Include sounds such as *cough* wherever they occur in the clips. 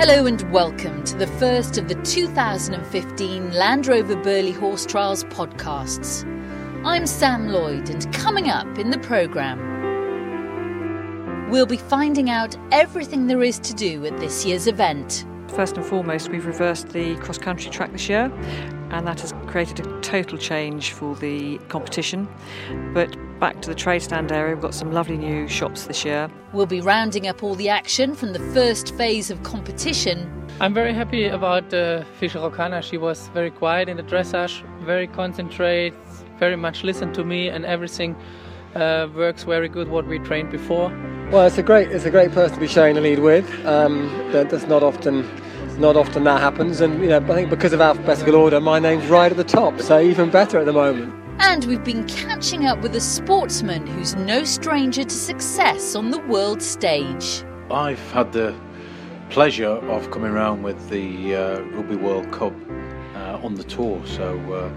Hello and welcome to the first of the 2015 Land Rover Burghley Horse Trials podcasts. I'm Sam Lloyd, and coming up in the programme, we'll be finding out everything there is to do at this year's event. First and foremost, we've reversed the cross country track this year, and that has created a total change for the competition. But back to the trade stand area, we've got some lovely new shops this year. We'll be rounding up all the action from the first phase of competition. I'm very happy about uh, Fischer Rocana. She was very quiet in the dressage, very concentrated, very much listened to me, and everything uh, works very good what we trained before. Well, it's a great it's a great person to be sharing the lead with. Um, that, that's not often not often that happens, and you know I think because of alphabetical order, my name's right at the top, so even better at the moment. And we've been catching up with a sportsman who's no stranger to success on the world stage. I've had the pleasure of coming around with the uh, Rugby World Cup uh, on the tour. So uh,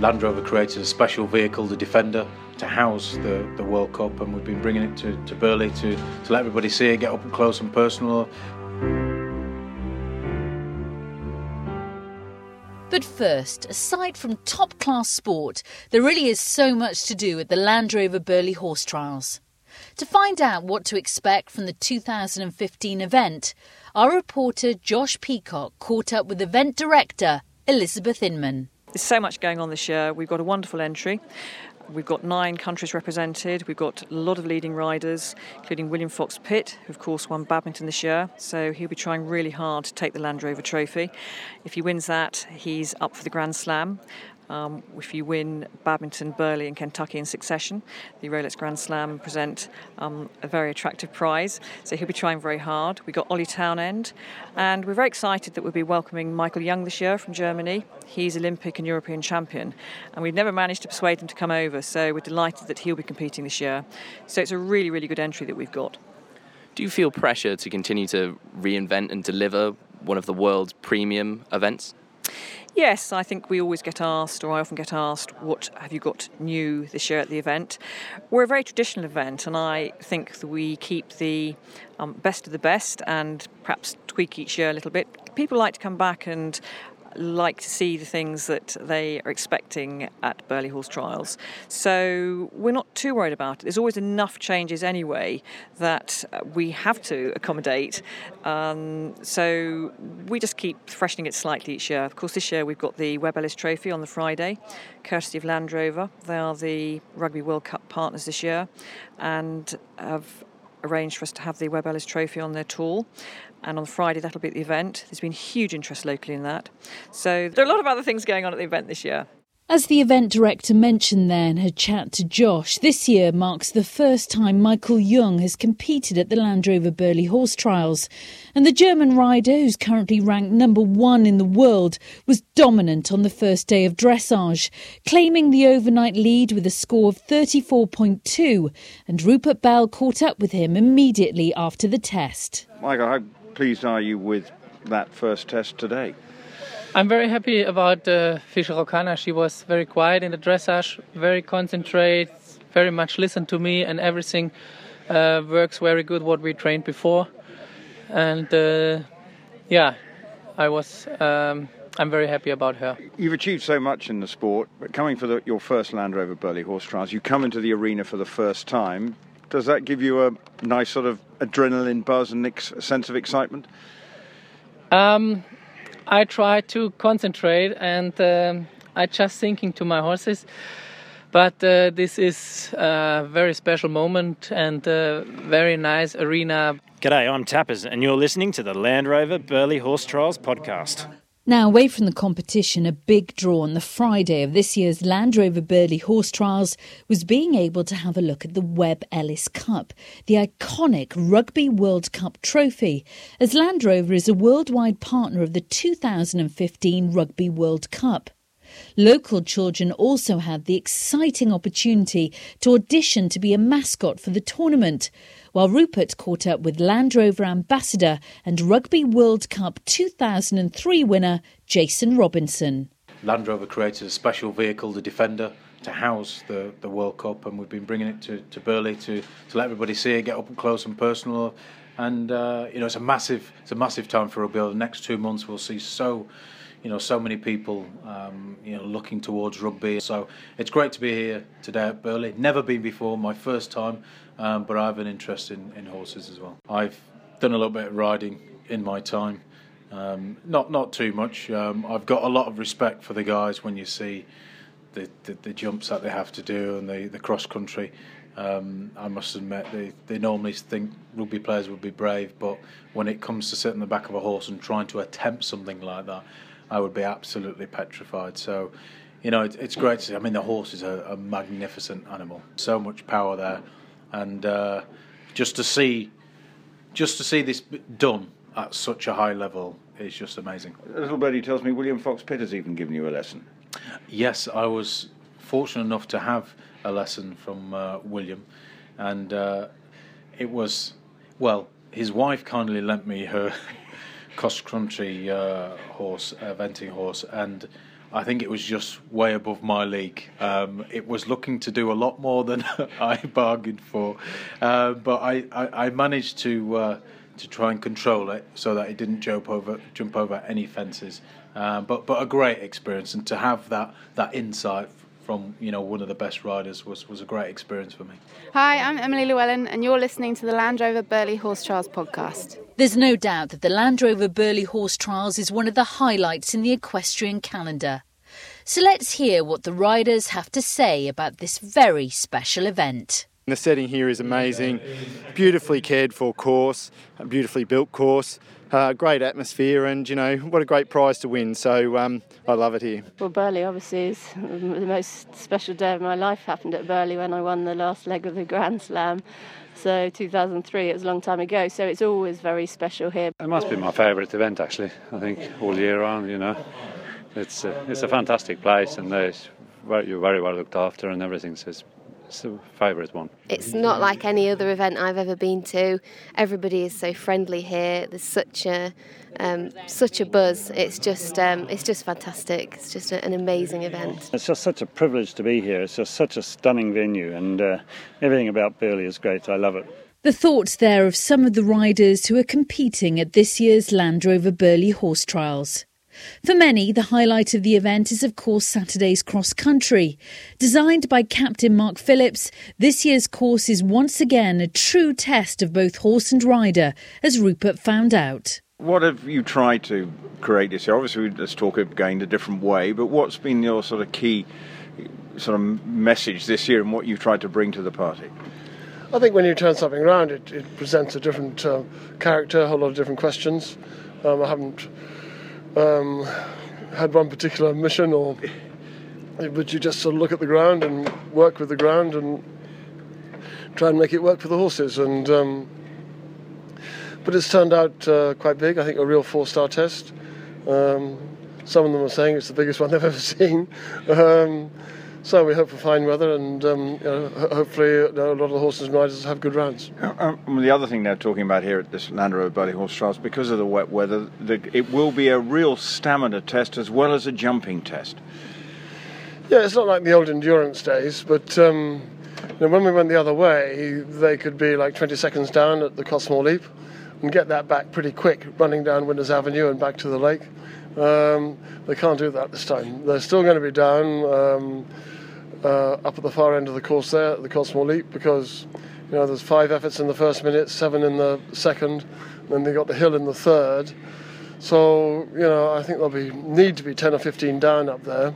Land Rover created a special vehicle, the Defender, to house the, the World Cup, and we've been bringing it to, to Burghley to, to let everybody see it, get up close and personal. But first, aside from top class sport, there really is so much to do at the Land Rover Burghley Horse Trials. To find out what to expect from the 2015 event, our reporter Josh Peacock caught up with event director Elizabeth Inman. There's so much going on this year. We've got a wonderful entry. We've got nine countries represented. We've got a lot of leading riders, including William Fox Pitt, who of course won badminton this year. So he'll be trying really hard to take the Land Rover Trophy. If he wins that, he's up for the Grand Slam. Um, if you win badminton, Burghley, and Kentucky in succession, the Rolex Grand Slam present um, a very attractive prize. So he'll be trying very hard. We've got Ollie Townend, and we're very excited that we'll be welcoming Michael Jung this year from Germany. He's Olympic and European champion, and we've never managed to persuade him to come over. So we're delighted that he'll be competing this year. So it's a really, really good entry that we've got. Do you feel pressure to continue to reinvent and deliver one of the world's premium events? Yes, I think we always get asked, or I often get asked, what have you got new this year at the event? We're a very traditional event, and I think that we keep the um, best of the best and perhaps tweak each year a little bit. People like to come back and like to see the things that they are expecting at Burghley Horse Trials. So we're not too worried about it. There's always enough changes anyway that uh, we have to accommodate. Um, so we just keep freshening it slightly each year. Of course, this year we've got the Webb Ellis Trophy on the Friday, courtesy of Land Rover. They are the Rugby World Cup partners this year and have arranged for us to have the Webb Ellis Trophy on their tour and on Friday that'll be at the event. There's been huge interest locally in that. So there are a lot of other things going on at the event this year. As the event director mentioned there in her chat to Josh, this year marks the first time Michael Jung has competed at the Land Rover Burghley Horse Trials. And the German rider, who's currently ranked number one in the world, was dominant on the first day of dressage, claiming the overnight lead with a score of 34.2. And Rupert Bell caught up with him immediately after the test. Michael, how pleased are you with that first test today? I'm very happy about uh, Fischer Rocana. She was very quiet in the dressage, very concentrated, very much listened to me, and everything uh, works very good what we trained before. And uh, yeah, I was. Um, I'm very happy about her. You've achieved so much in the sport, but coming for the, your first Land Rover Burghley Horse Trials, you come into the arena for the first time. Does that give you a nice sort of adrenaline buzz and ex- sense of excitement? Um, I try to concentrate and um, I just thinking to my horses. But uh, this is a very special moment and a very nice arena. G'day, I'm Tappers, and you're listening to the Land Rover Burghley Horse Trials podcast. Now, away from the competition, a big draw on the Friday of this year's Land Rover Burghley Horse Trials was being able to have a look at the Webb Ellis Cup, the iconic Rugby World Cup trophy, as Land Rover is a worldwide partner of the 2015 Rugby World Cup. Local children also had the exciting opportunity to audition to be a mascot for the tournament, while Rupert caught up with Land Rover ambassador and Rugby World Cup 2003 winner Jason Robinson. Land Rover created a special vehicle, the Defender, to house the, the World Cup, and we've been bringing it to, to Burghley to, to let everybody see it, get up close and personal. and uh, you know it's a massive it's a massive time for rugby. The next two months we'll see so you know so many people um, you know looking towards rugby. So it's great to be here today at Burghley. Never been before, my first time, um, but I have an interest in, in horses as well. I've done a little bit of riding in my time. Um, not not too much. Um, I've got a lot of respect for the guys when you see the, the, the jumps that they have to do and the, the cross country. Um, I must admit, they, they normally think rugby players would be brave, but when it comes to sitting on the back of a horse and trying to attempt something like that, I would be absolutely petrified. So, you know, it, it's great to see. I mean, the horse is a, a magnificent animal, so much power there, and uh, just to see, just to see this done at such a high level is just amazing. Little birdie tells me William Fox Pitt has even given you a lesson. Yes, I was fortunate enough to have a lesson from uh, William, and uh, it was well. His wife kindly lent me her cross country uh, horse, eventing horse, and I think it was just way above my league. Um, it was looking to do a lot more than *laughs* I bargained for, uh, but I, I, I, managed to uh, to try and control it so that it didn't jump over jump over any fences. Uh, but but a great experience, and to have that that insight from you know one of the best riders was, was a great experience for me. Hi, I'm Emily Llewellyn, and you're listening to the Land Rover Burghley Horse Trials podcast. There's no doubt that the Land Rover Burghley Horse Trials is one of the highlights in the equestrian calendar. So let's hear what the riders have to say about this very special event. The setting here is amazing, beautifully cared for course, a beautifully built course uh, great atmosphere, and you know what a great prize to win. So um, I love it here. Well, Burghley obviously is the most special day of my life. Happened at Burghley when I won the last leg of the Grand Slam. So 2003, it was a long time ago. So it's always very special here. It must be my favourite event actually. I think all year round, you know, it's a, it's a fantastic place, and you're very well looked after and everything. So it's it's a favourite one. It's not like any other event I've ever been to. Everybody is so friendly here. There's such a um, such a buzz. It's just um, it's just fantastic. It's just a, an amazing event. It's just such a privilege to be here. It's just such a stunning venue, and uh, everything about Burghley is great. I love it. The thoughts there of some of the riders who are competing at this year's Land Rover Burghley Horse Trials. For many, the highlight of the event is, of course, Saturday's cross country. Designed by Captain Mark Phillips, this year's course is once again a true test of both horse and rider, as Rupert found out. What have you tried to create this year? Obviously, let's talk again a different way, but what's been your sort of key sort of message this year and what you've tried to bring to the party? I think when you turn something around, it, it presents a different uh, character, a whole lot of different questions. Um, I haven't um, had one particular mission, or but you just sort of look at the ground and work with the ground and try and make it work for the horses. And um, but it's turned out uh, quite big. I think a real four-star test. Um, some of them are saying it's the biggest *laughs* one they've ever seen. So we hope for fine weather, and um, you know, hopefully a lot of the horses and riders have good rounds. Uh, um, the other thing they're talking about here at this Land Rover Burghley Horse Trials, because of the wet weather, the, it will be a real stamina test as well as a jumping test. Yeah, it's not like the old endurance days, but um, you know, when we went the other way, they could be like 20 seconds down at the Cottesmore Leap and get that back pretty quick, running down Winters Avenue and back to the lake. Um, they can't do that this time. They're still going to be down um, uh, up at the far end of the course there, the Cottesmore Leap, because you know there's five efforts in the first minute, seven in the second, then they got the hill in the third. So you know I think there'll be need to be 10 or 15 down up there,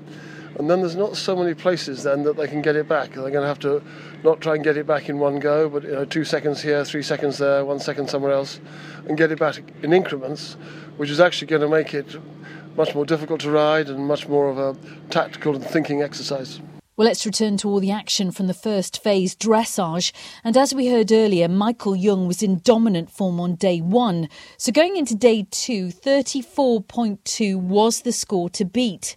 and then there's not so many places then that they can get it back. They're going to have to not try and get it back in one go, but you know two seconds here, three seconds there, one second somewhere else, and get it back in increments, which is actually going to make it much more difficult to ride and much more of a tactical and thinking exercise. Well, let's return to all the action from the first phase dressage. And as we heard earlier, Michael Jung was in dominant form on day one. So going into day two, 34.2 was the score to beat.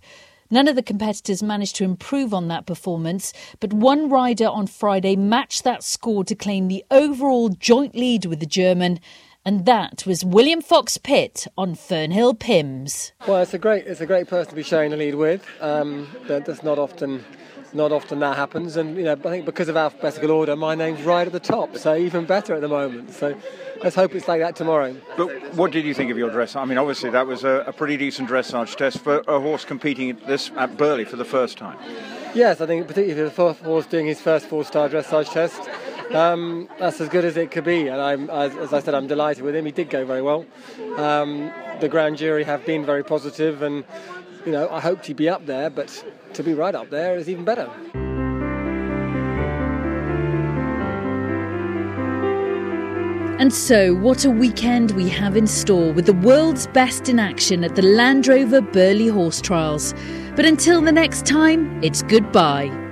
None of the competitors managed to improve on that performance, but one rider on Friday matched that score to claim the overall joint lead with the German and that was William Fox Pitt on Fernhill Pimms. Well, it's a great it's a great person to be sharing the lead with. Um, that's not often not often that happens, and you know, I think because of alphabetical order, my name's right at the top, so even better at the moment. So let's hope it's like that tomorrow. But what did you think of your dress? I mean, obviously that was a, a pretty decent dressage test for a horse competing at this at Burghley for the first time. Yes, I think particularly for the fourth horse doing his first four-star dressage test, um, that's as good as it could be. And I'm, as, as, I said, I'm delighted with him. He did go very well. Um, the grand jury have been very positive, and you know, I hoped he'd be up there, but to be right up there is even better. And so, what a weekend we have in store with the world's best in action at the Land Rover Burghley Horse Trials. But until the next time, it's goodbye.